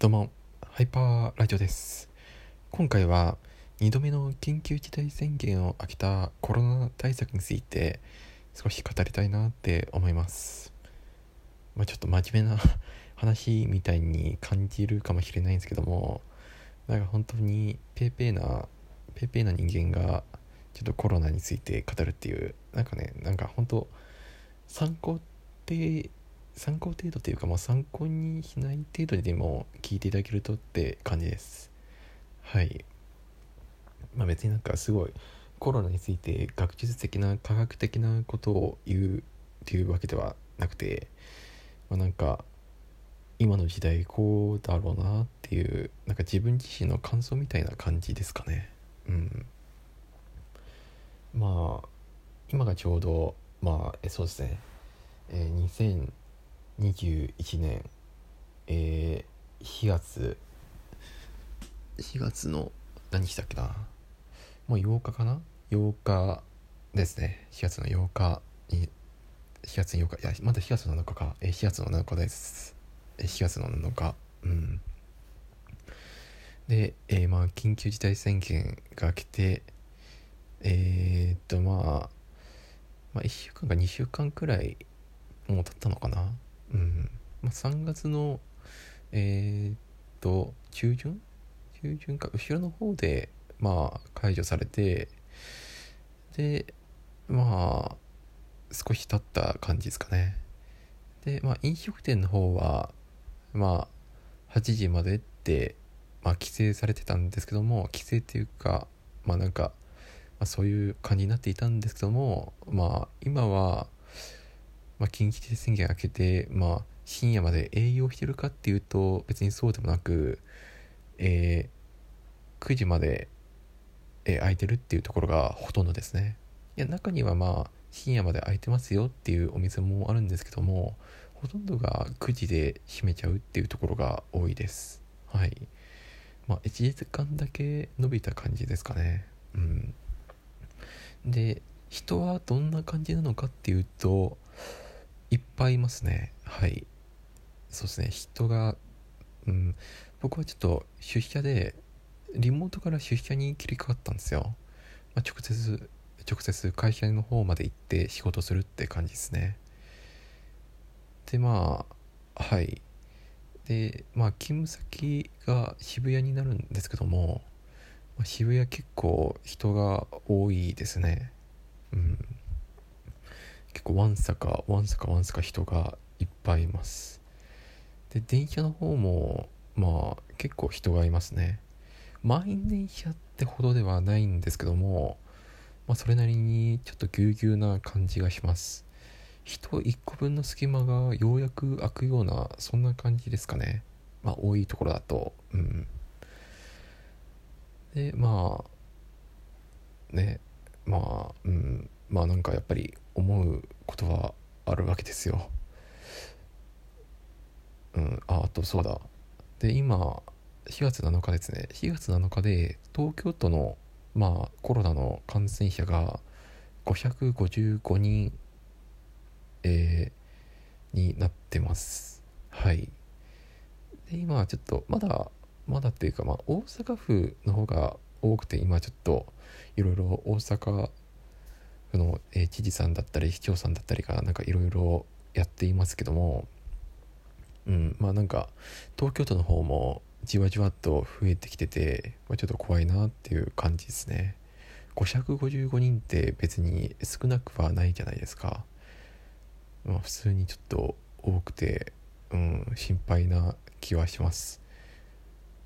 どうも、ハイパーラジオです。今回は2度目の緊急事態宣言を開けたコロナ対策について少し語りたいなって思います。まあ、ちょっと真面目な 話みたいに感じるかもしれないんですけども、なんか本当にペーペーな、ペーペーな人間がちょっとコロナについて語るっていう、なんかね、なんか本当参考って参考程度というか、まあ、参考にしない程度でも聞いていただけるとって感じです。はい。まあ別になんかすごいコロナについて学術的な科学的なことを言うっていうわけではなくて、まあ、なんか今の時代こうだろうなっていうなんか自分自身の感想みたいな感じですかね。うん。まあ今がちょうどまあえそうですね。えー、2021年、えー、4月。4月の。何日だっけな。もう8日かな。8日ですね。4月の8日に4月の8日。いやまだ4月の7日か、えー、4月の7日です。4月の7日。うん。で、えー、まあ緊急事態宣言が来てえー、っとまあまあ1週間か2週間くらいもう経ったのかなうん、まあ、3月のえー、っと中旬？中旬か。後ろの方でまあ解除されてでまあ少し経った感じですかね。でまあ飲食店の方はまあ8時までってまあ規制されてたんですけども規制っていうかまあなんか、まあ、そういう感じになっていたんですけどもまあ今はまあ、緊急事態宣言明けて、まあ、深夜まで営業してるかっていうと別にそうでもなく、えー、9時まで、えー、空いてるっていうところがほとんどですね。いや中にはまあ深夜まで空いてますよっていうお店もあるんですけどもほとんどが9時で閉めちゃうっていうところが多いです。はい。まあ1時間だけ伸びた感じですかね。うん。で人はどんな感じなのかっていうといっぱいいますね。はい。そうですね。人がうん。僕はちょっと出社でリモートから出社に切り替わったんですよ、まあ、直接直接会社の方まで行って仕事するって感じですね。でまあはい。でまあ勤務先が渋谷になるんですけども、ま、渋谷結構人が多いですね。うん。結構わんさかわんさかわんさか人がいっぱいいます。で電車の方もまあ結構人がいますね。満員電車ってほどではないんですけども、まあ、それなりにちょっとぎゅうぎゅうな感じがします。人1個分の隙間がようやく空くようなそんな感じですかね。まあ多いところだと。うん。でまあねまあうん。まあなんかやっぱり思うことはあるわけですよ。うん、ああとそうだ。で今4月7日ですね。4月7日で東京都のまあコロナの感染者が555人、えー、になってます。はい。で今ちょっとまだまだっていうかまあ大阪府の方が多くて今ちょっといろいろ大阪の、えー、知事さんだったり市長さんだったりがなんかいろいろやっていますけどもうんまあなんか東京都の方もじわじわっと増えてきてて、まあ、ちょっと怖いなっていう感じですね。555人って別に少なくはないじゃないですか。まあ普通にちょっと多くてうん心配な気はします。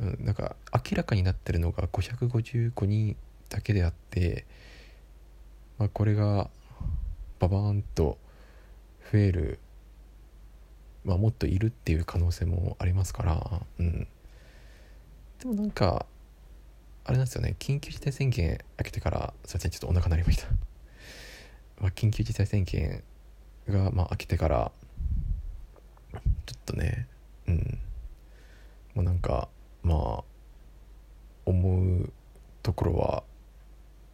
うん、なんか明らかになってるのが555人だけであってまあ、これがババーンと増える、まあ、もっといるっていう可能性もありますから、うん、でもなんかあれなんですよね。緊急事態宣言明けてからすいませんちょっとお腹鳴りました、まあ、緊急事態宣言がまあ明けてからちょっとねうん。もうなんかまあ思うところは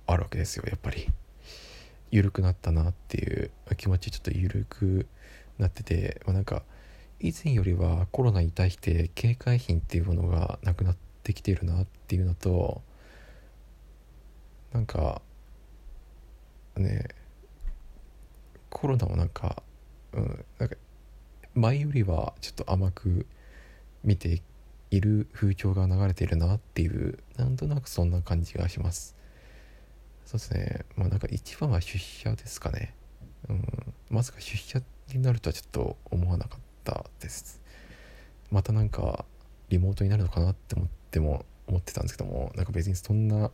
あるわけですよやっぱり。緩くなったなっていう気持ちちょっと緩くなってて、まあ、なんか以前よりはコロナに対して警戒心っていうものがなくなってきてるなっていうのとなんかねコロナもなんか,、うん、なんか前よりはちょっと甘く見ている風潮が流れているなっていうなんとなくそんな感じがします。そうですね。まあなんか一番は出社ですかね。うん。まさか出社になるとはちょっと思わなかったです。またなんかリモートになるのかなって思っても思ってたんですけどもなんか別にそんな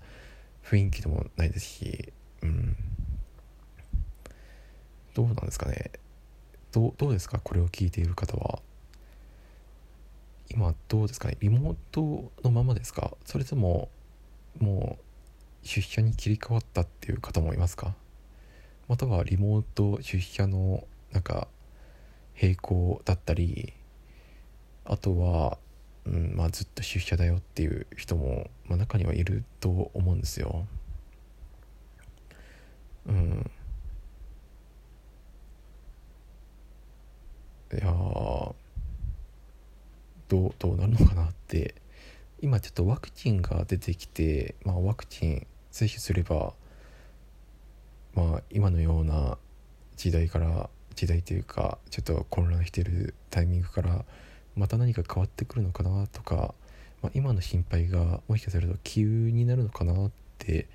雰囲気でもないですしうん。どうなんですかね。どうどうですか？これを聞いている方は。今どうですかね？リモートのままですか？それとももう出社に切り替わったっていう方もいますか？またはリモート出社のなんか並行だったりあとは、うんまあ、ずっと出社だよっていう人も、まあ、中にはいると思うんですよ。うん。いやどうどうなるのかなって。今ちょっとワクチンが出てきて、まあ、ワクチン接種すれば、まあ、今のような時代から時代というかちょっと混乱してるタイミングからまた何か変わってくるのかなとか、まあ、今の心配がもしかすると急になるのかなって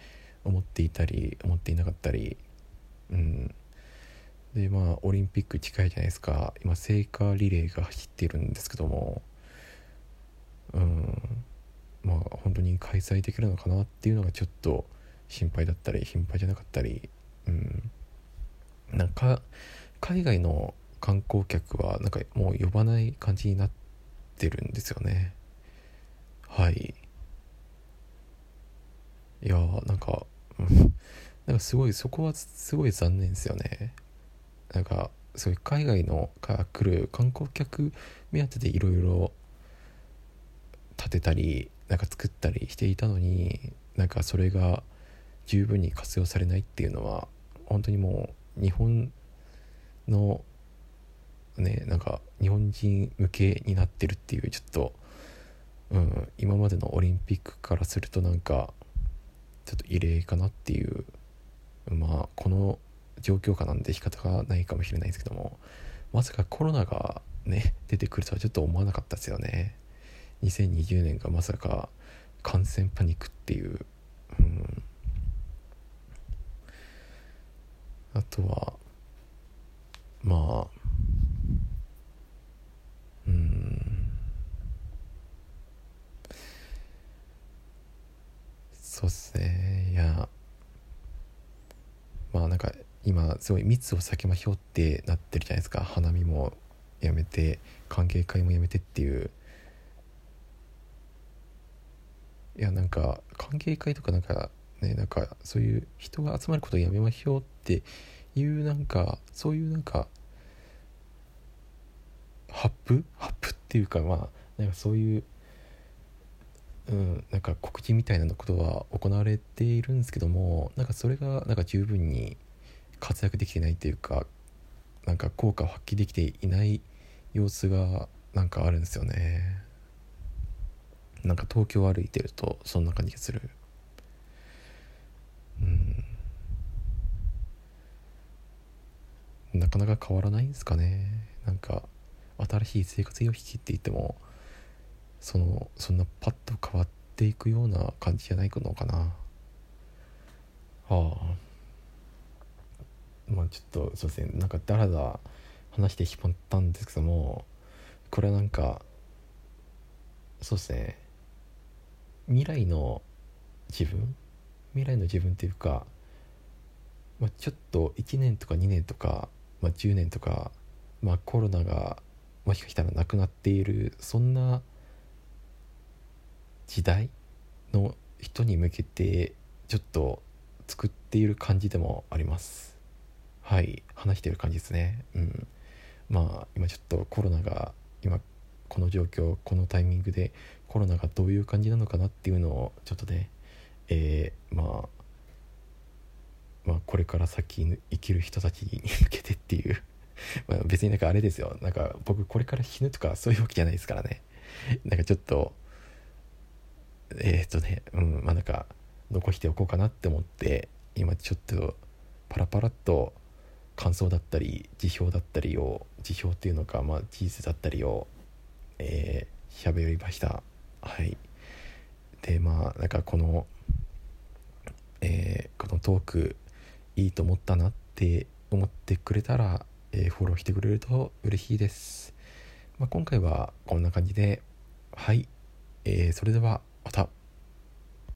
思っていたり思っていなかったりうん。でまあオリンピック近いじゃないですか。今聖火リレーが走っているんですけどもうん。まあ本当に開催できるのかなっていうのがちょっと心配だったり心配じゃなかったりうん。なんか海外の観光客はなんかもう呼ばない感じになってるんですよね。はい。いやーなんか、なんかすごいそこはすごい残念ですよね。なんかそういう海外のから来る観光客目当てでいろいろ建てたりなんか作ったりしていたのになんかそれが十分に活用されないっていうのは本当にもう日本のねなんか日本人向けになってるっていうちょっと、うん、今までのオリンピックからするとなんかちょっと異例かなっていうまあこの状況下なんで仕方がないかもしれないですけどもまさかコロナがね出てくるとはちょっと思わなかったですよね。2020年がまさか感染パニックっていう、うん、あとはまあうん。そうっすね。いやまあなんか今すごい密を避けましょってなってるじゃないですか。花見もやめて歓迎会もやめてっていう。いやなんか歓迎会とかなんかねなんかそういう人が集まることをやめましょうっていうなんかそういうなんかハップ？ハップっていうかまあなんかそういううんなんか告知みたいなことは行われているんですけどもなんかそれがなんか十分に活躍できてないというかなんか効果を発揮できていない様子がなんかあるんですよね。なんか東京を歩いてるとそんな感じがする。うん。なかなか変わらないんですかね。なんか新しい生活様式って言ってもそのそんなパッと変わっていくような感じじゃないのかな。はあ。まあちょっとそうですねなんかだらだら話してしまったんですけどもこれはなんかそうですね。未来の自分？未来の自分っていうか、まあ、ちょっと1年とか2年とか、まあ、10年とか、まあ、コロナがもしかしたらなくなっているそんな時代の人に向けてちょっと作っている感じでもあります。はい話してる感じですね。うん。まあ今ちょっとコロナが今この状況このタイミングでコロナがどういう感じなのかなっていうのをちょっとねえー、まあまあこれから先生きる人たちに向けてっていう。まあ別になんかあれですよ。なんか僕これから死ぬとかそういうわけじゃないですからね。なんかちょっとえー、っとねうんまあなんか残しておこうかなって思って今ちょっとパラパラっと感想だったり辞表だったりを辞表っていうのかまあ事実だったりを、喋りました。はい。でまあなんかこのえー、このトークいいと思ったなって思ってくれたら、えー、フォローしてくれると嬉しいです、まあ、今回はこんな感じで。はい、えー、それではまた。